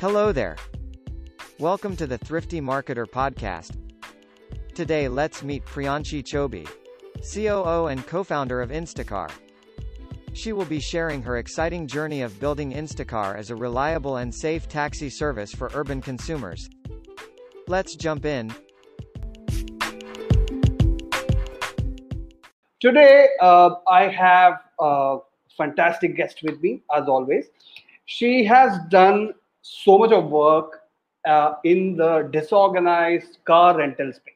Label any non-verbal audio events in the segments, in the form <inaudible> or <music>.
Hello there. Welcome to the Thrifty Marketer podcast. Today let's meet Priyanshi Chaube, COO and co-founder of Instacar. She will be sharing her exciting journey of building Instacar as a reliable and safe taxi service for urban consumers. Let's jump in. Today, uh, I have a fantastic guest with me, as always. She has done so much of work uh, in the disorganized car rental space.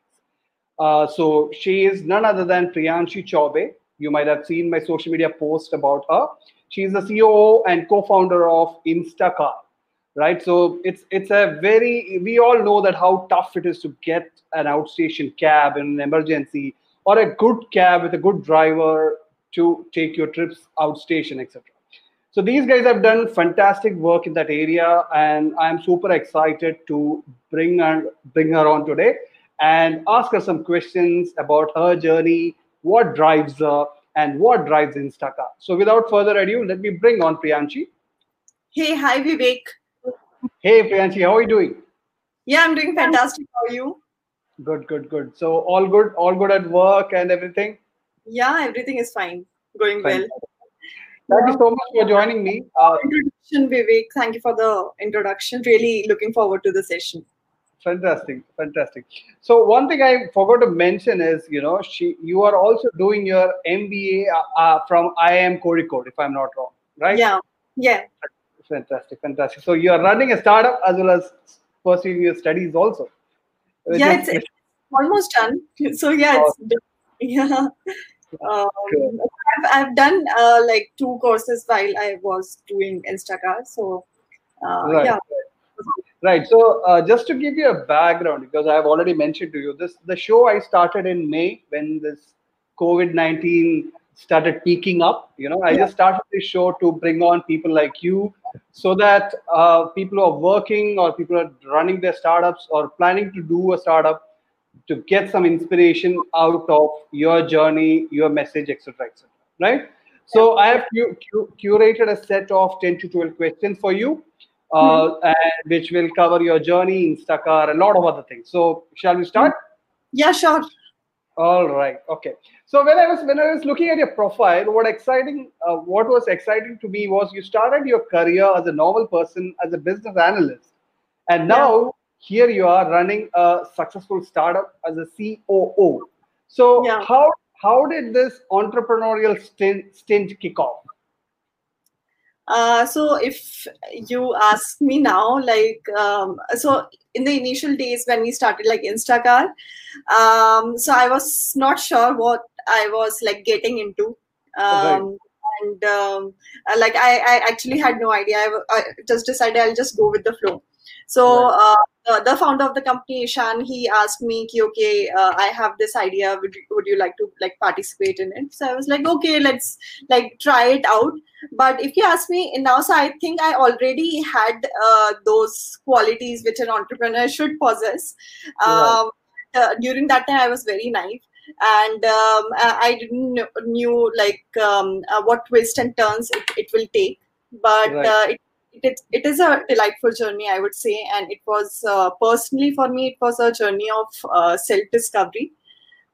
Uh, so she is none other than Priyanshi Chaube. You might have seen my social media post about her. She's the CEO and co-founder of Instacar. Right. So it's it's a very we all know that how tough it is to get an outstation cab in an emergency or a good cab with a good driver to take your trips outstation, etc. So these guys have done fantastic work in that area, and I'm super excited to bring her bring her on today and ask her some questions about her journey, what drives her, and what drives Instacar. So without further ado, let me bring on Priyanshi. Hey, hi Vivek. Hey Priyanshi, how are you doing? Yeah, I'm doing fantastic. How are you? Good, good, good. So all good, all good at work and everything. Yeah, everything is fine, going well. Thank you so much for joining me. Uh, introduction, Vivek. Thank you for the introduction. Really looking forward to the session. Fantastic, fantastic. So one thing I forgot to mention is, you know, she you are also doing your MBA uh, uh, from IIM Kozhikode, if I'm not wrong, right? Yeah, yeah. Fantastic, fantastic. So you are running a startup as well as pursuing your studies also. Yeah, it's, it's, almost done. So yeah, it's <laughs> yeah. Um, I've, I've done uh, like two courses while I was doing Instacar. So uh, right. yeah. Right. So uh, just to give you a background, because I have already mentioned to you this, the show I started in May when this COVID nineteen started peaking up. You know, I yeah. just started this show to bring on people like you, so that uh, people who are working or people who are running their startups or planning to do a startup to get some inspiration out of your journey, your message, etc., etc. Right. So I have cu- cu- curated a set of ten to twelve questions for you, uh, mm-hmm. and which will cover your journey, Instacar, a lot of other things. So shall we start? Yeah, sure. All right. Okay. So when I was when I was looking at your profile, what exciting, uh, what was exciting to me was you started your career as a normal person, as a business analyst, and now yeah here you are running a successful startup as a COO. So yeah. how how did this entrepreneurial stint, stint kick off? Uh, so if you ask me now, like um, so in the initial days when we started like Instacar, um, so I was not sure what I was like getting into. Um, right and um, like I, I actually had no idea. I, I, just decided I'll just go with the flow. So uh, the, the, founder of the company, Ishan, he asked me, okay, uh, I have this idea. Would you, would you like to like participate in it? So I was like, okay, let's like try it out. But if you ask me now, so I think I already had uh, those qualities which an entrepreneur should possess. Um, uh, during that time, I was very naive and um, I didn't knew like um, uh, what twists and turns it, it will take. But right. uh, it, it, it is a delightful journey, I would say, and it was uh, personally for me, it was a journey of uh, self discovery.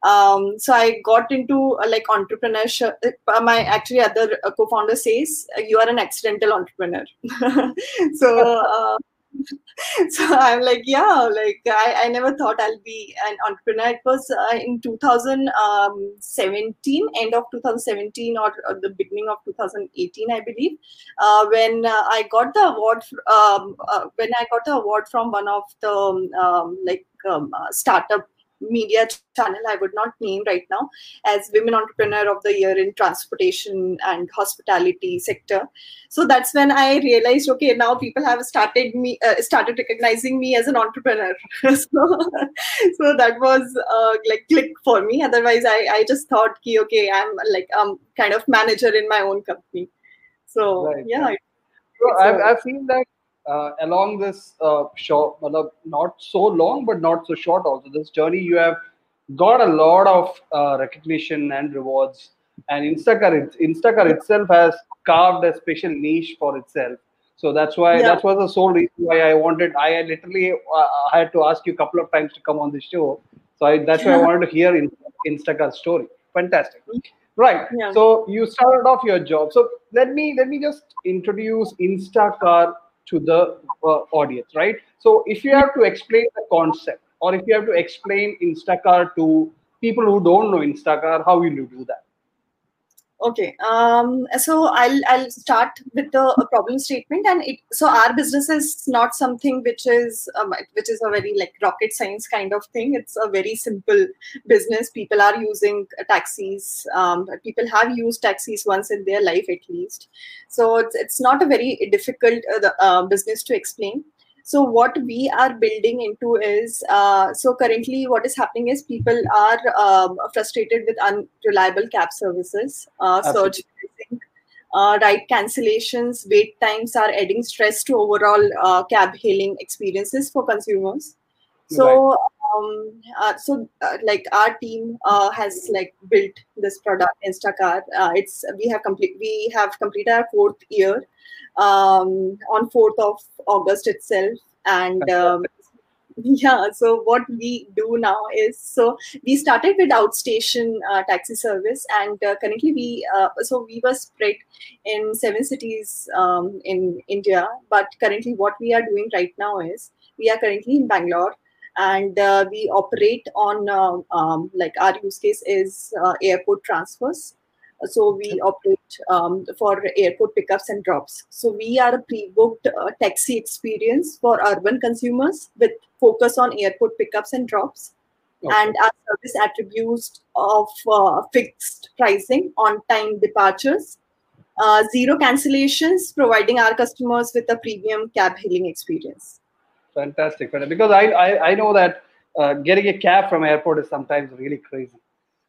Um, so I got into uh, like entrepreneurship. Uh, my actually other co-founder says you are an accidental entrepreneur. <laughs> so <laughs> so i'm like yeah like I, I never thought i'll be an entrepreneur. It was uh, in 2017 end of 2017 or, or, the beginning of 2018 i believe uh, when uh, i got the award um, uh, when i got the award from one of the um, like um, uh, startup media channel i would not name right now as women entrepreneur of the year in transportation and hospitality sector. So that's when i realized okay now people have started me uh, started recognizing me as an entrepreneur. <laughs> So, so that was uh, like click for me. Otherwise i i just thought okay i'm like i'm kind of manager in my own company. So right, yeah. So I've, I've seen that uh, along this uh, short, not so long, but not so short also. This journey, you have got a lot of uh, recognition and rewards. And Instacar, Instacar itself has carved a special niche for itself. So that's why Yeah. that was the sole reason why I wanted. I literally uh, had to ask you a couple of times to come on the show. So I, that's why I wanted to hear in, Instacar's story. Fantastic. Right. Yeah. So you started off your job. So let me let me just introduce Instacar to the uh, audience, right? So if you have to explain the concept, or if you have to explain Instacar to people who don't know Instacar, how will you do that? Okay. Um, so I'll I'll start with the problem statement, and it so our business is not something which is um, which is a very like rocket science kind of thing. It's a very simple business. People are using taxis. Um, people have used taxis once in their life at least. So it's it's not a very difficult uh, the, uh, business to explain so what we are building into is uh, so currently what is happening is people are um, frustrated with unreliable cab services uh, surge uh, right cancellations wait times are adding stress to overall uh, cab hailing experiences for consumers. So um, uh, so uh, like our team uh, has like built this product instacar uh, it's we have complete we have completed our fourth year um, on 4th of August itself. And um, <laughs> yeah, so what we do now is so we started with outstation uh, taxi service, and uh, currently we uh, so we were spread in seven cities um, in India. But currently, what we are doing right now is we are currently in Bangalore. And uh, we operate on uh, um, like our use case is uh, airport transfers. So we operate um, for airport pickups and drops. So we are a pre-booked uh, taxi experience for urban consumers with focus on airport pickups and drops. Okay. and our service attributes of uh, fixed pricing on time departures uh, zero cancellations providing our customers with a premium cab hailing experience Fantastic. Because I I, I know that uh, getting a cab from airport is sometimes really crazy.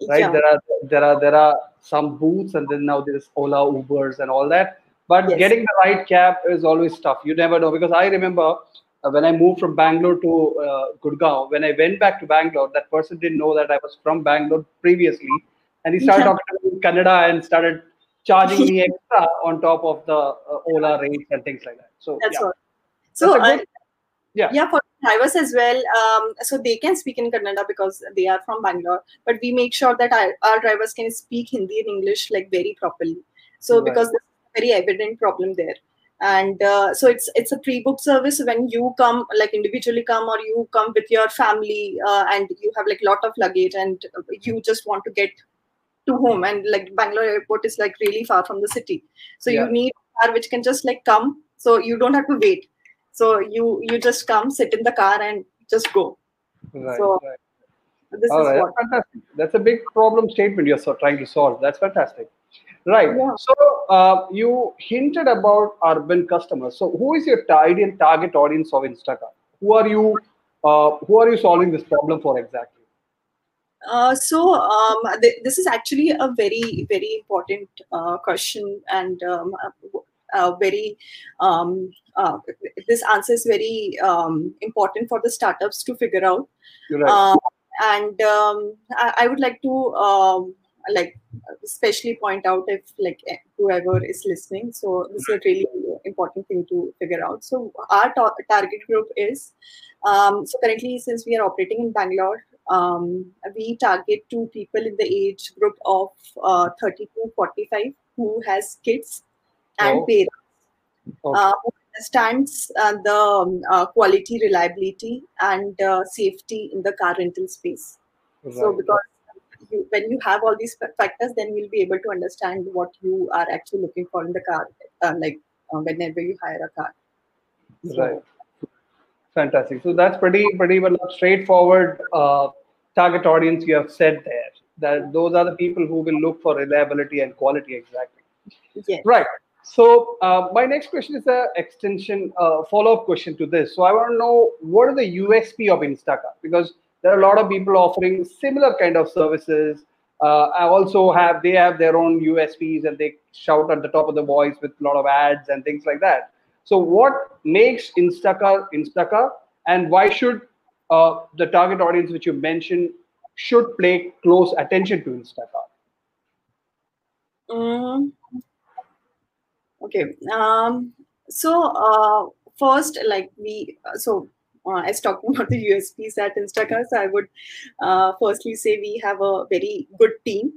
right Yeah. there are there are there are some booths and then now there's ola ubers and all that but Yes. getting the right cab is always tough you never know because i remember uh, when i moved from bangalore to uh, gurgaon when i went back to bangalore that person didn't know that i was from bangalore previously and he started Yeah. talking to me in kannada and started charging <laughs> me extra on top of the uh, ola rates and things like that so that's yeah. all so good- yeah. yeah for drivers as well um, so they can speak in kannada because they are from bangalore but we make sure that our, our drivers can speak hindi and english like very properly so Right. because there's a very evident problem there and uh, so it's it's a pre-book service when you come like individually come or you come with your family uh, and you have like lot of luggage and you just want to get to home and like bangalore airport is like really far from the city so Yeah. you need a car which can just like come so you don't have to wait so you you just come sit in the car and just go right, So, right. this All is right, what that's fantastic. That's a big problem statement you're so trying to solve. That's fantastic. Right. Yeah. So uh, you hinted about urban customers. So who is your ideal target audience of Instacar? Who are you? Uh, who are you solving this problem for exactly? Uh, so um, th- this is actually a very very important uh, question and um, uh, very um, uh, this answer is very um, important for the startups to figure out. Right. uh, and um, I, I would like to um, like especially point out if like eh, whoever is listening. So this is a really important thing to figure out. So our ta- target group is um, so currently since we are operating in bangalore um, we target to people in the age group of uh, 30 to 45 who has kids and Oh. parents Okay. uh, who understands uh, the um, uh, quality, reliability, and uh, safety in the car rental space. So, because you, when you have all these factors, then you'll be able to understand what you are actually looking for in the car, uh, like uh, whenever you hire a car. So, Right. Fantastic. So that's pretty pretty well straightforward uh, target audience you have said there. That those are the people who will look for reliability and quality exactly. Yes. Right. So uh, my next question is a extension uh, follow up question to this. So I want to know what is the USP of Instacar because there are a lot of people offering similar kind of services. Uh, I also have they have their own USPs and they shout at the top of the voice with a lot of ads and things like that. So what makes Instacar Instacar and why should uh, the target audience which you mentioned should pay close attention to Instacar? Mm, okay. Um, so uh, first, like we, so uh, as talking <laughs> about the USPs at Instacar, so I would uh, firstly say we have a very good team.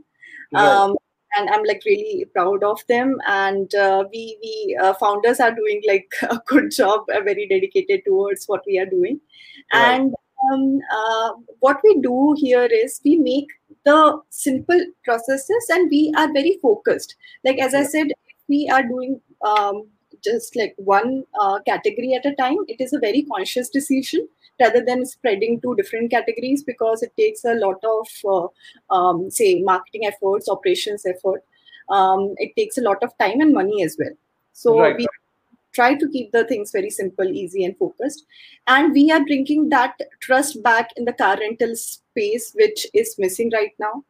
Right. Um, and I'm like really proud of them. And uh, we we uh, founders are doing like <laughs> a good job, uh, very dedicated towards what we are doing. Right. And um, uh, what we do here is we make the simple processes, and we are very focused. Like as I said, we are doing um, just like one uh, category at a time. It is a very conscious decision rather than spreading to different categories because it takes a lot of uh, um, say marketing efforts operations effort. Um, it takes a lot of time and money as well. So Right, we try to keep the things very simple easy and focused. And we are bringing that trust back in the car rental space which is missing right now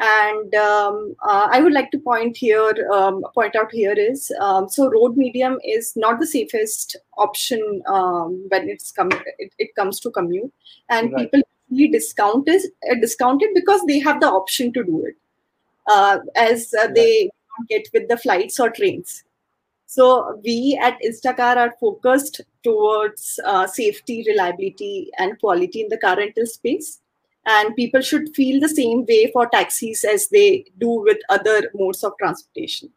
and um, uh, i would like to point here um, point out here is um, so road medium is not the safest option um, when it's come it, it comes to commute and Right. people really discount is uh, discount it because they have the option to do it uh, as uh, they get with the flights or trains so we at Instacar are focused towards uh, safety, reliability, and quality in the car rental space. And people should feel the same way for taxis as they do with other modes of transportation.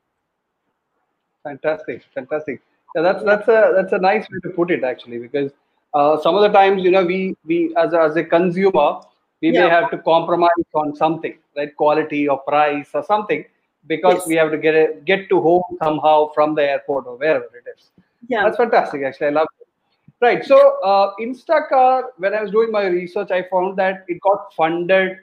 Fantastic, fantastic. Yeah, that's that's a that's a nice way to put it actually, because uh, some of the times you know we we as a, as a consumer we may have to compromise on something, right? Quality or price or something, because Yes. we have to get it get to home somehow from the airport or wherever it is. Yeah. That's fantastic. Actually, I love it. Right. So, uh, Instacar, when I was doing my research, I found that it got funded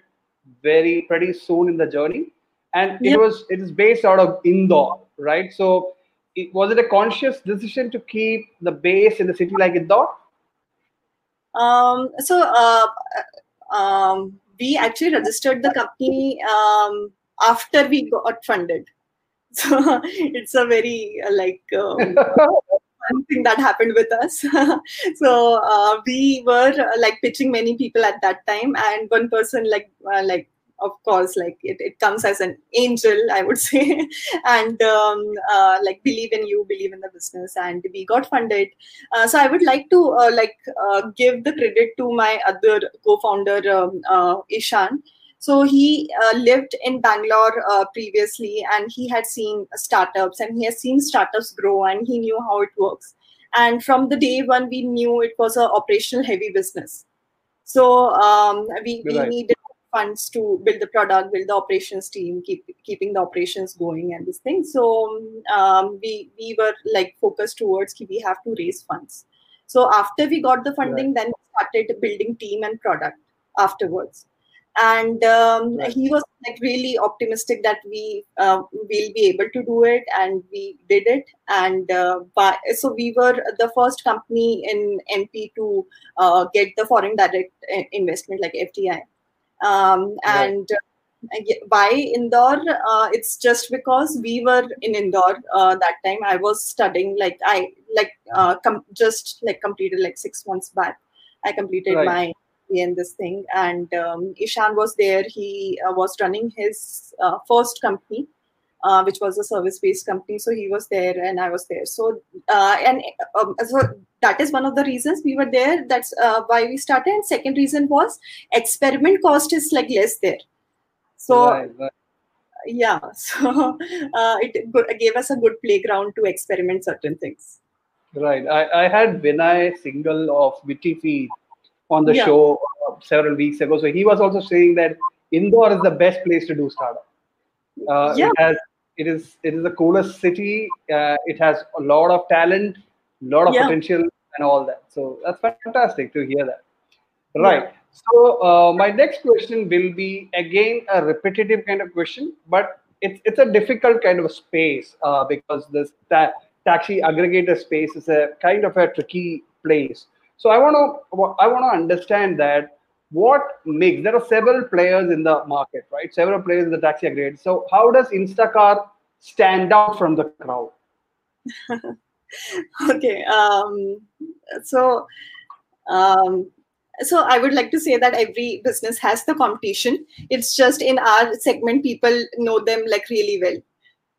very pretty soon in the journey, and it was it is based out of Indore, right? So, it, was it a conscious decision to keep the base in the city like Indore? Um, so uh, um, we actually registered the company um, after we got funded. <laughs> So it's a very uh, like <laughs> one thing that happened with us. <laughs> so uh, we were uh, like pitching many people at that time, and one person like uh, like of course like it, it comes as an angel i would <laughs> say and um, uh, like believe in you believe in the business and we got funded uh, so i would like to uh, like uh, give the credit to my other co-founder um, uh, ishan so he uh, lived in bangalore uh, previously and he had seen startups and he has seen startups grow and he knew how it works. And from the day one we knew it was a operational heavy business. So um, we, we Right. needed funds to build the product build the operations team keep keeping the operations going and this thing. So um, we we were like focused towards we have to raise funds. So after we got the funding then we started building team and product afterwards and um, Right. he was like really optimistic that we uh, will be able to do it and we did it and uh, by, so we were the first company in mp to uh, get the foreign direct uh, investment like fdi um, Right. and uh, why Indore? Uh, it's just because we were in Indore uh, that time. I was studying, like I like uh, com- just like completed like six months back. I completed Right. my in this thing, and um, Ishan was there. He uh, was running his uh, first company. Uh, which was a service-based company, so he was there and I was there. So, uh, and um, so that is one of the reasons we were there. That's uh, why we started. And second reason was experiment cost is like less there so Right, right. yeah <laughs> so uh, it gave us a good playground to experiment certain things Right. I, I had Vinay Singhal of Feed on the Yeah. show uh, several weeks ago. So he was also saying that Indore is the best place to do startup. Uh, Yeah. It has it is it is the coolest city. Uh, it has a lot of talent, a lot of Yeah. potential, and all that. So that's fantastic to hear that. Right. So uh, my next question will be again a repetitive kind of question, but it's it's a difficult kind of a space uh, because this ta- taxi aggregator space is a kind of a tricky place. So I want to I want to understand that what makes there are several players in the market, right? Several players in the taxi aggregator. So how does Instacar stand out from the crowd? <laughs> okay um, so um, so i would like to say that every business has the competition it's just in our segment people know them like really well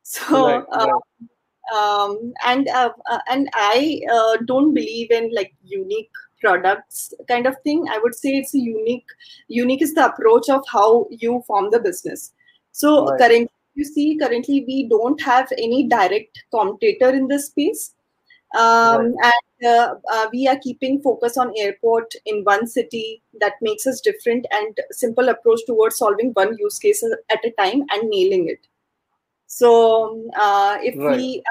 so Right, uh, right. um, and uh, uh, and I uh, don't believe in like unique products kind of thing. I would say it's a unique. Unique is the approach of how you form the business. So Right. currently, you see, currently we don't have any direct competitor in this space. Um, and uh, uh, we are keeping focus on airport in one city that makes us different and simple approach towards solving one use case at a time and nailing it so uh, if Right. we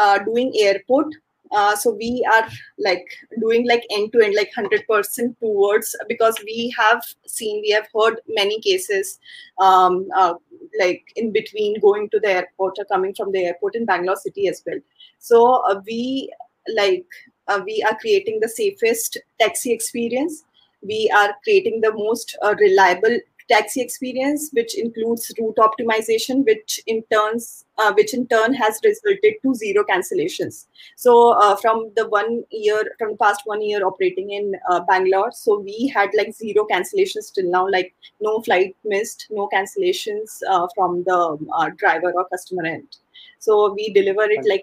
are doing airport uh, so we are like doing like end to end like 100% towards because we have seen we have heard many cases um, uh, like in between going to the airport or coming from the airport in bangalore city as well. So uh, we like uh, we are creating the safest taxi experience. We are creating the most uh, reliable taxi experience which includes route optimization which in turns uh, which in turn has resulted to zero cancellations. So uh, from the one year from the past one year operating in uh, bangalore so we had like zero cancellations till now like no flight missed no cancellations uh, from the uh, driver or customer end so we deliver it like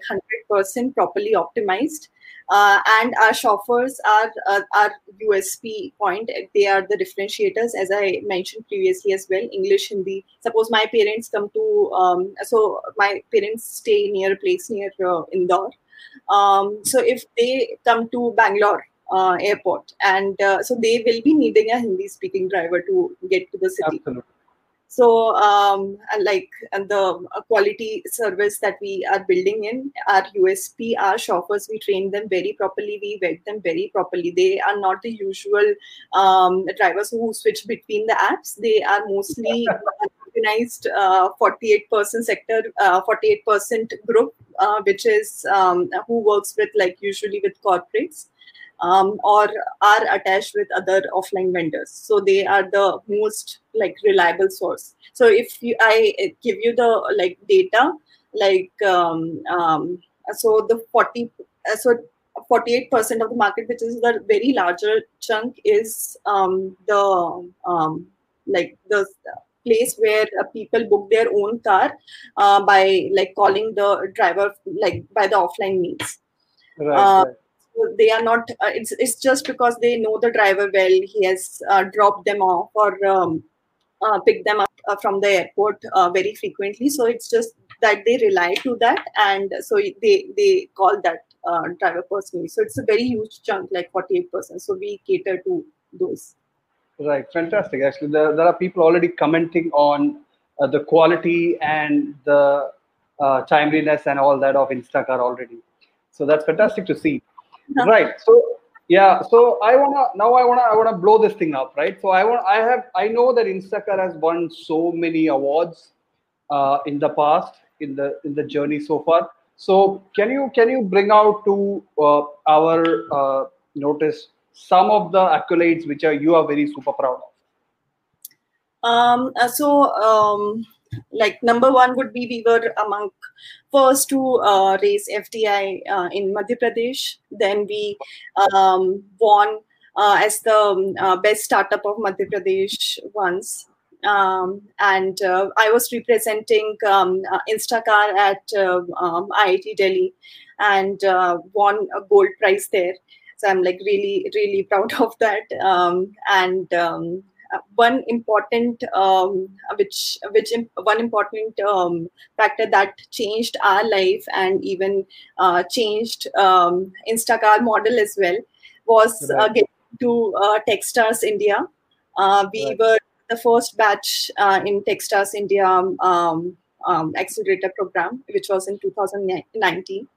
100% properly optimized uh, and our chauffeurs are uh, our USP point. They are the differentiators, as I mentioned previously as well. English, Hindi. Suppose my parents come to, um, so my parents stay near a place near uh, Indore. Um, so if they come to Bangalore uh, airport, and uh, so they will be needing a Hindi-speaking driver to get to the city Absolutely. So um, like and the uh, quality service that we are building in our usp our chauffeurs we train them very properly we vet them very properly. They are not the usual um, drivers who switch between the apps. They are mostly <laughs> organized uh, 48% sector uh, 48% group uh, which is um, who works with like usually with corporates um, or are attached with other offline vendors. So they are the most like reliable source. So if you, I uh, give you the like data, like um, um, so the 40 uh, so 48% of the market, which is the very larger chunk, is um, the um, like the place where uh, people book their own car uh, by like calling the driver like by the offline means Right. Uh, right. They are not uh, it's it's just because they know the driver well he has uh, dropped them off or um, uh, picked them up uh, from the airport uh, very frequently so it's just that they rely to that and so they they call that uh, driver personally so it's a very huge chunk like 48% so we cater to those Right, fantastic. Actually, there, there are people already commenting on the quality and the timeliness and all that of Instacar already. So that's fantastic to see. <laughs> Right. So yeah. So I wanna now I wanna I wanna blow this thing up. Right. So I want I have I know that Instacar has won so many awards uh, in the past in the in the journey so far. So can you can you bring out to uh, our uh, notice some of the accolades which are you are very super proud of? Um, uh, so, um, like number one would be we were among first to uh, raise FDI uh, in Madhya Pradesh. Then we um, won uh, as the um, uh, best startup of Madhya Pradesh once. Um, and uh, I was representing um, uh, Instacar at um, IIT Delhi and won a gold prize there. So I'm like really, really proud <laughs> of that. Um, and one important um, which which im- one important um, factor that changed our life and even uh, changed um, Instacar model as well was uh, getting to uh, Techstars India. Uh, we Right. were the first batch uh, in Techstars India um, um, accelerator program, which was in 2019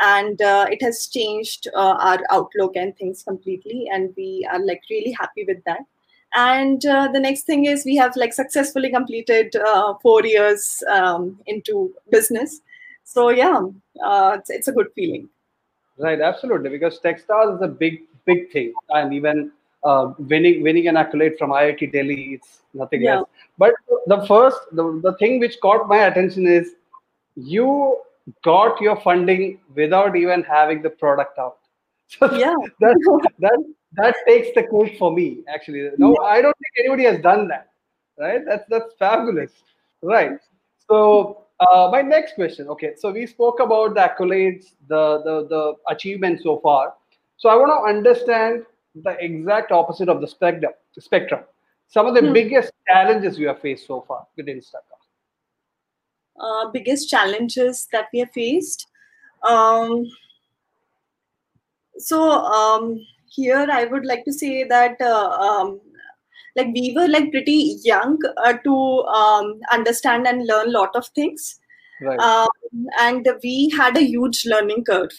and uh, it has changed uh, our outlook and things completely and we are like really happy with that and uh, the next thing is we have like successfully completed uh, four years um, into business so yeah uh, it's, it's a good feeling Right, absolutely, because Techstars is a big, big thing, and even uh, winning winning an accolade from IIT Delhi, it's nothing Yeah. else. But the first, the, the thing which caught my attention is you got your funding without even having the product out. <laughs> So yeah that that that takes the cake for me. Actually, no, I don't think anybody has done that. Right? That's that's fabulous. Right. So Uh, my next question. Okay, so we spoke about the accolades, the, the the achievements so far. So I want to understand the exact opposite of the spectrum. Spectrum. Some of the Hmm. biggest challenges you have faced so far with Instacar. uh, biggest challenges that we have faced. Um, so um, here I would like to say that uh, um, like we were like pretty young uh, to um, understand and learn a lot of things, Right. um, and we had a huge learning curve.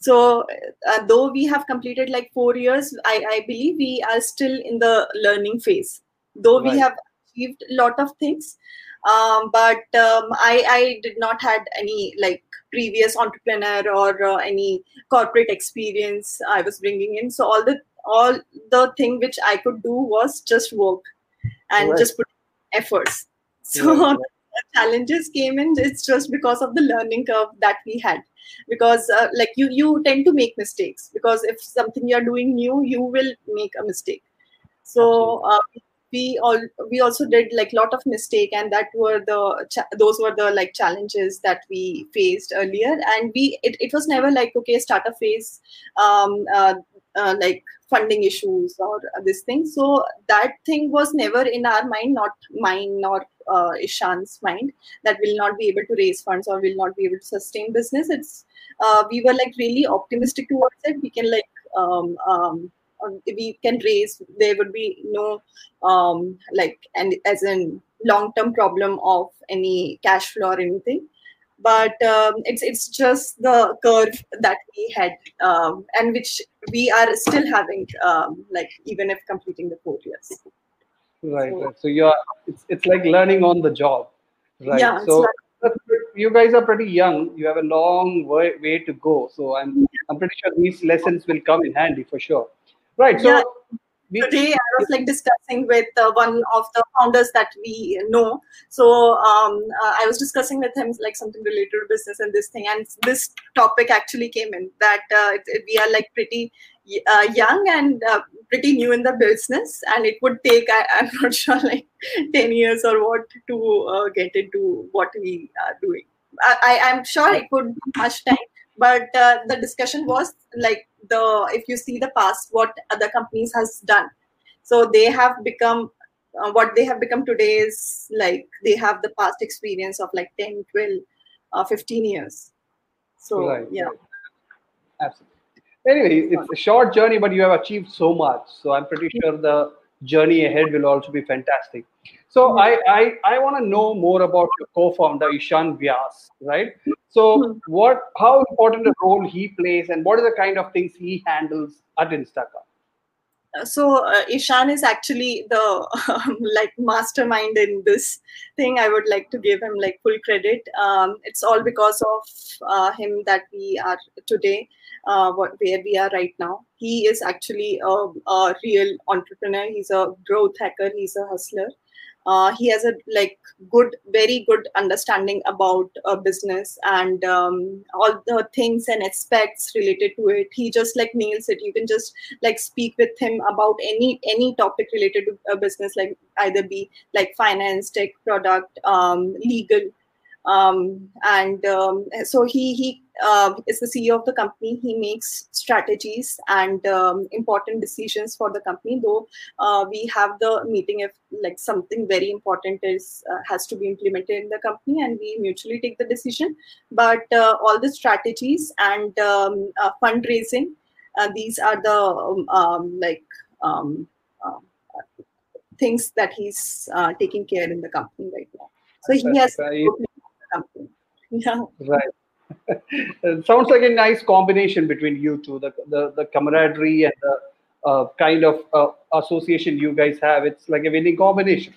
So uh, though we have completed like four years, I, I believe we are still in the learning phase. Though we have achieved a lot of things, um, but um, I, I did not had any like previous entrepreneur or uh, any corporate experience I was bringing in. So all the all the thing which I could do was just work and Right. just put efforts. So <laughs> Right, right. the challenges came in. It's just because of the learning curve that we had. Because uh, like you you tend to make mistakes because if something you're doing new, you will make a mistake. So uh, we all we also did like lot of mistake and that were the cha- those were the like challenges that we faced earlier. And we it, it was never like okay startup phase um uh, uh, like funding issues or this thing. So that thing was never in our mind not mine nor uh, ishan's mind that will not be able to raise funds or will not be able to sustain business. It's uh, we were like really optimistic towards it. We can like um, um, we can raise there would be no um, like and as in long term problem of any cash flow or anything but um, it's it's just the curve that we had um, and which we are still having um, like even if completing the four years Right, So- right. So you're it's it's like learning on the job, right? Yeah, so you guys are pretty young. You have a long way, way to go. So I'm I'm pretty sure these lessons will come in handy for sure. Right. So Yeah. we, today i was like discussing with uh, one of the founders that we know so um, uh, i was discussing with him like something related to business and this thing and this topic actually came in that uh, it, it- we are like pretty uh, young and uh, pretty new in the business and it would take I, i'm not <laughs> sure like 10 years or what to uh, get into what we are doing I, i'm sure it would be much time but uh, the discussion was like the if you see the past what other companies has done so they have become uh, what they have become today is like they have the past experience of like 10 12 uh, 15 years so Right, yeah. Absolutely. Anyway, it's a short journey, but you have achieved so much. So I'm pretty sure the journey ahead will also be fantastic. So I I, I want to know more about your co-founder Ishan Vyas, right? So Hmm. what how important a role he plays and what are the kind of things he handles at Instacar? so uh, ishan is actually the um, <laughs> like mastermind in this thing. I would like to give him like full credit. Um, it's all because of uh, him that we are today uh, what where we are right now. He is actually a, a real entrepreneur. He's a growth hacker. He's a hustler uh, he has a like good very good understanding about a business and um, all the things and aspects related to it. He just like nails it you can just like speak with him about any any topic related to a business like either be like finance tech product um, legal um, and um, so he he uh, is the ceo of the company. He makes strategies and um, important decisions for the company though uh, we have the meeting if like something very important is uh, has to be implemented in the company and we mutually take the decision. But uh, all the strategies and um, uh, fundraising uh, these are the um, um, like um, um, uh, things that he's uh, taking care in the company right now. So he has Right. the company. <laughs> Yeah. Right. <laughs> it sounds like a nice combination between you two, the the, the camaraderie and the uh, kind of uh, association you guys have. It's like a winning combination.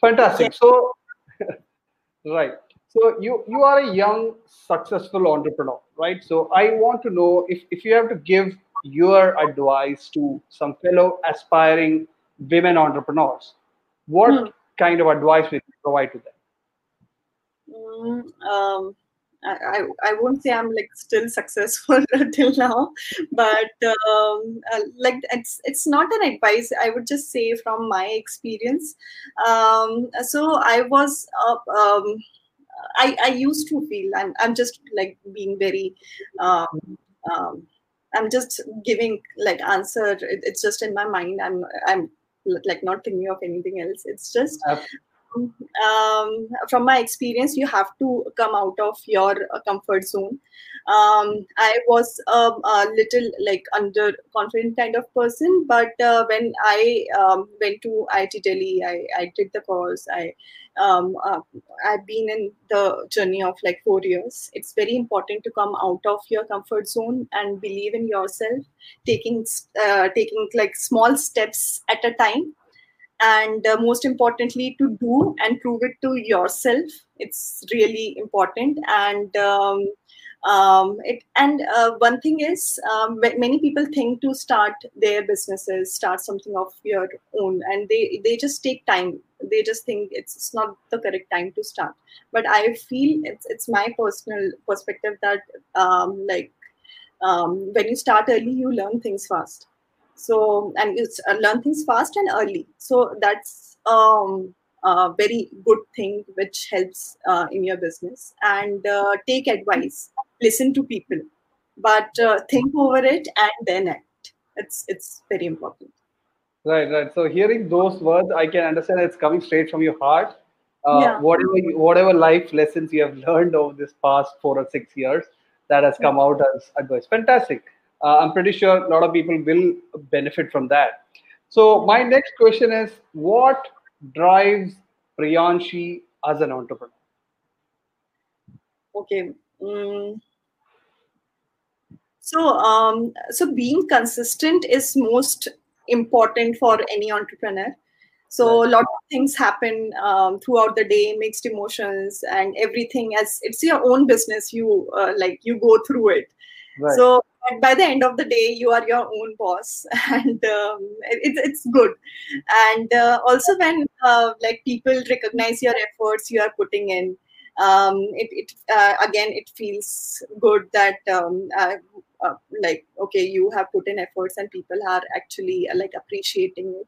Fantastic. So, <laughs> right. So you you are a young, successful entrepreneur, right? So I want to know if if you have to give your advice to some fellow aspiring women entrepreneurs, what Hmm. kind of advice would you provide to them? Mm, um, I, I won't say I'm like still successful <laughs> till now, but um, uh, like it's it's not an advice. I would just say from my experience. Um, so I was uh, um, I, I used to feel I'm, I'm just like being very um, um, I'm just giving like answer. It, it's just in my mind. I'm I'm like not thinking of anything else. It's just um, from my experience, you have to come out of your uh, comfort zone. Um, I was a, a, little like underconfident kind of person, but uh, when I um, went to IIT Delhi, I, I did the course. I um, uh, I've been in the journey of like four years. It's very important to come out of your comfort zone and believe in yourself, taking uh, taking like small steps at a time and uh, most importantly to do and prove it to yourself. It's really important. And um, um, it, and uh, one thing is um, many people think to start their businesses start something of your own and they they just take time. They just think it's, it's not the correct time to start. But i feel it's it's my personal perspective that um, like um, when you start early you learn things fast so and you uh, learn things fast and early. So that's um, a very good thing which helps uh, in your business. And uh, take advice. Listen to people. But uh, think over it and then act. It's it's very important. Right right. So hearing those words i can understand it's coming straight from your heart. Uh, yeah. whatever whatever life lessons you have learned over this past four or six years that has come out as advice. Fantastic uh, I'm pretty sure a lot of people will benefit from that. So my next question is, what drives Priyanshi as an entrepreneur? Okay. Mm. So, um, so being consistent is most important for any entrepreneur. So a lot of things happen um, throughout the day, mixed emotions and everything. As it's your own business, you uh, like you go through it. Right. So by the end of the day you are your own boss. <laughs> And um, it, it's good. And uh, also when uh, like people recognize your efforts you are putting in um, it, it uh, again it feels good that um, uh, uh, like okay you have put in efforts and people are actually uh, like appreciating it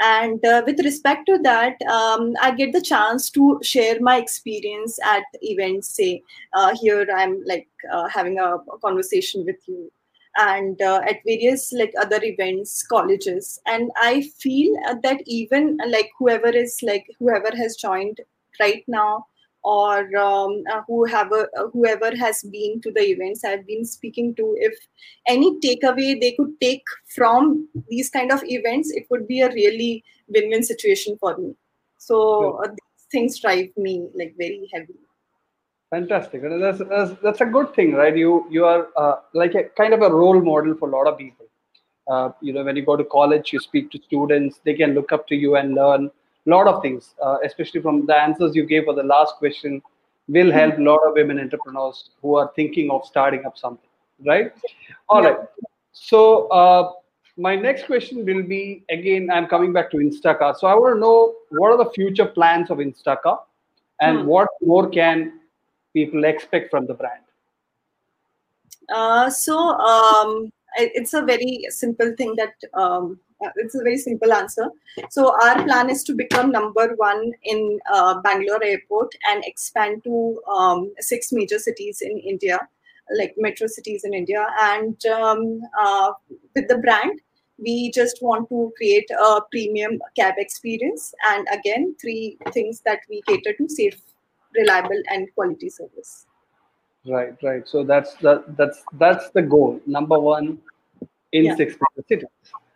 and uh, with respect to that um, i get the chance to share my experience at events say uh, here i'm like uh, having a, a, conversation with you. And uh, at various like other events colleges. And i feel that even like whoever is like whoever has joined right now or um, uh, whoever whoever has been to the events I've been speaking to, if any takeaway they could take from these kind of events, it would be a really win-win situation for me. So uh, these things drive me like very heavy. Fantastic. That's, that's, that's a good thing, right? You you are uh, like a kind of a role model for a lot of people. Uh, you know, when you go to college, you speak to students, they can look up to you and learn lot of things, uh, especially from the answers you gave for the last question, will help a lot of women entrepreneurs who are thinking of starting up something, right? All yeah. right. So uh, my next question will be again, I'm coming back to Instacar. So I want to know what are the future plans of Instacar and hmm. what more can people expect from the brand? Uh, so um, it's a very simple thing that um, uh, it's a very simple answer. So our plan is to become number one in uh, Bangalore airport and expand to um, six major cities in India, like metro cities in India. And um, uh, with the brand, we just want to create a premium cab experience. And again, three things that we cater to: safe, reliable, and quality service. Right, right. So that's the that's that's the goal. Number one in yeah. six cities.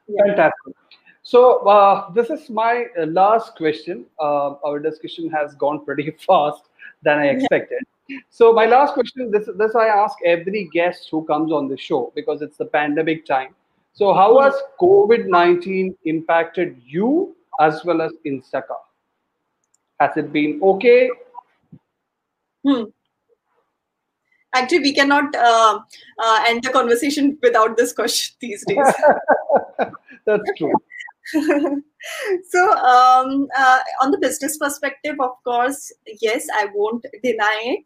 Yeah. Fantastic. So uh, this is my uh, last question. Uh, our discussion has gone pretty <laughs> fast than I expected. So my last question, this this I ask every guest who comes on the show because it's the pandemic time. So how hmm. has COVID nineteen impacted you as well as Instacar? Has it been okay? Hmm actually we cannot uh, uh, end the conversation without this question these days. <laughs> That's true. <laughs> So um, uh, on the business perspective of course yes i won't deny it.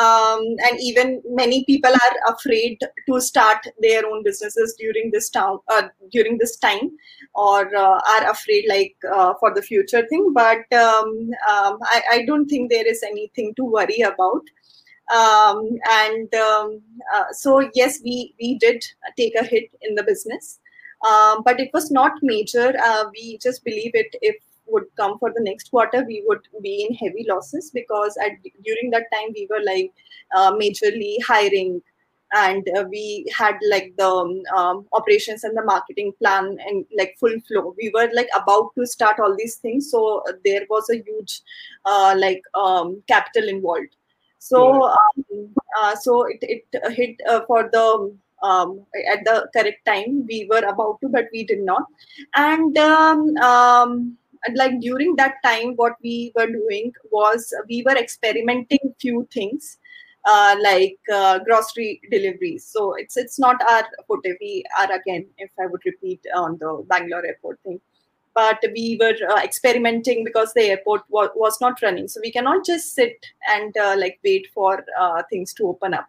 Um, and even many people are afraid to start their own businesses during this time uh, during this time or uh, are afraid like uh, for the future thing. But um, um, I, I don't think there is anything to worry about um, and um, uh, so yes we we did take a hit in the business. Um, but it was not major. Uh, we just believe it if would come for the next quarter we would be in heavy losses because at during that time we were like uh, majorly hiring. And uh, we had like the um, um, operations and the marketing plan and like full flow. We were like about to start all these things so there was a huge uh, like um, capital involved so um, uh, so it, it hit uh, for the um, at the correct time we were about to but we did not. And um, um, like during that time what we were doing was we were experimenting few things uh, like uh, grocery deliveries. So it's it's not our forte. We are again if i would repeat on the bangalore airport thing but we were uh, experimenting because the airport wa- was not running so we cannot just sit and uh, like wait for uh, things to open up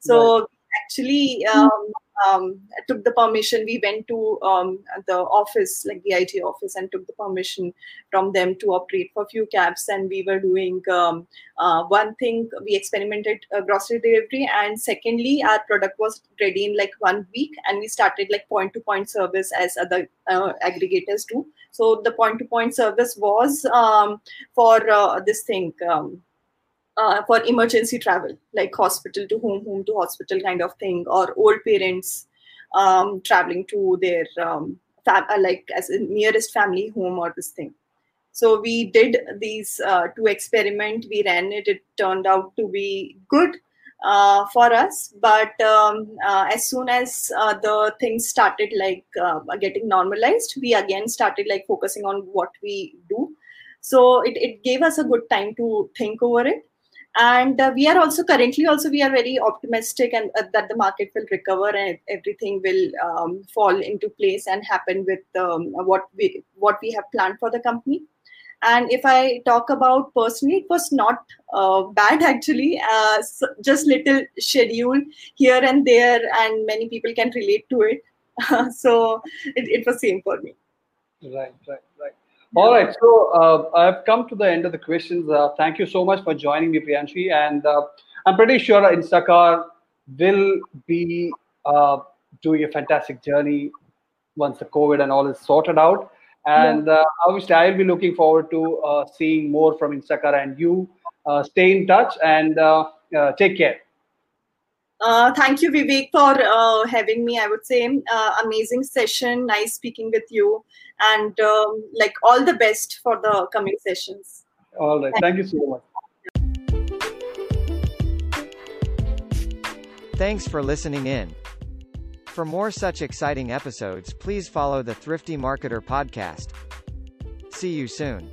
so right. actually um, um, took the permission. We went to um, the office, like the IT office, and took the permission from them to operate for few cabs. And we were doing um, uh, one thing, we experimented uh, grocery delivery, and secondly, our product was ready in like one week, and we started like point to point service as other uh, aggregators do. So the point to point service was um, for uh, this thing. Uh, for emergency travel, like hospital to home, home to hospital kind of thing, or old parents um, traveling to their um, fam- uh, like as nearest family home or this thing. So we did these uh, two experiment. We ran it. It turned out to be good uh, for us. But um, uh, as soon as uh, the things started like uh, getting normalized, we again started like focusing on what we do. So it, it gave us a good time to think over it and uh, we are also currently also we are very optimistic and uh, that the market will recover and everything will um, fall into place and happen with um, what we what we have planned for the company. And if i talk about personally it was not uh, bad actually uh, so just little schedule here and there and many people can relate to it. <laughs> So it, it was same for me. Right right right all right, so uh, I've come to the end of the questions. Uh, thank you so much for joining me, Priyanshi. And uh, I'm pretty sure Instacar will be uh, doing a fantastic journey once the COVID and all is sorted out. And. Uh, obviously, I'll be looking forward to uh, seeing more from Instacar and you. stay in touch and take care. Uh, thank you, Vivek, for uh, having me. I would say uh, amazing session. Nice speaking with you, and um, like all the best for the coming sessions. All right. Thank, Thank you so much. Thanks for listening in. For more such exciting episodes, please follow the Thrifty Marketer podcast. See you soon.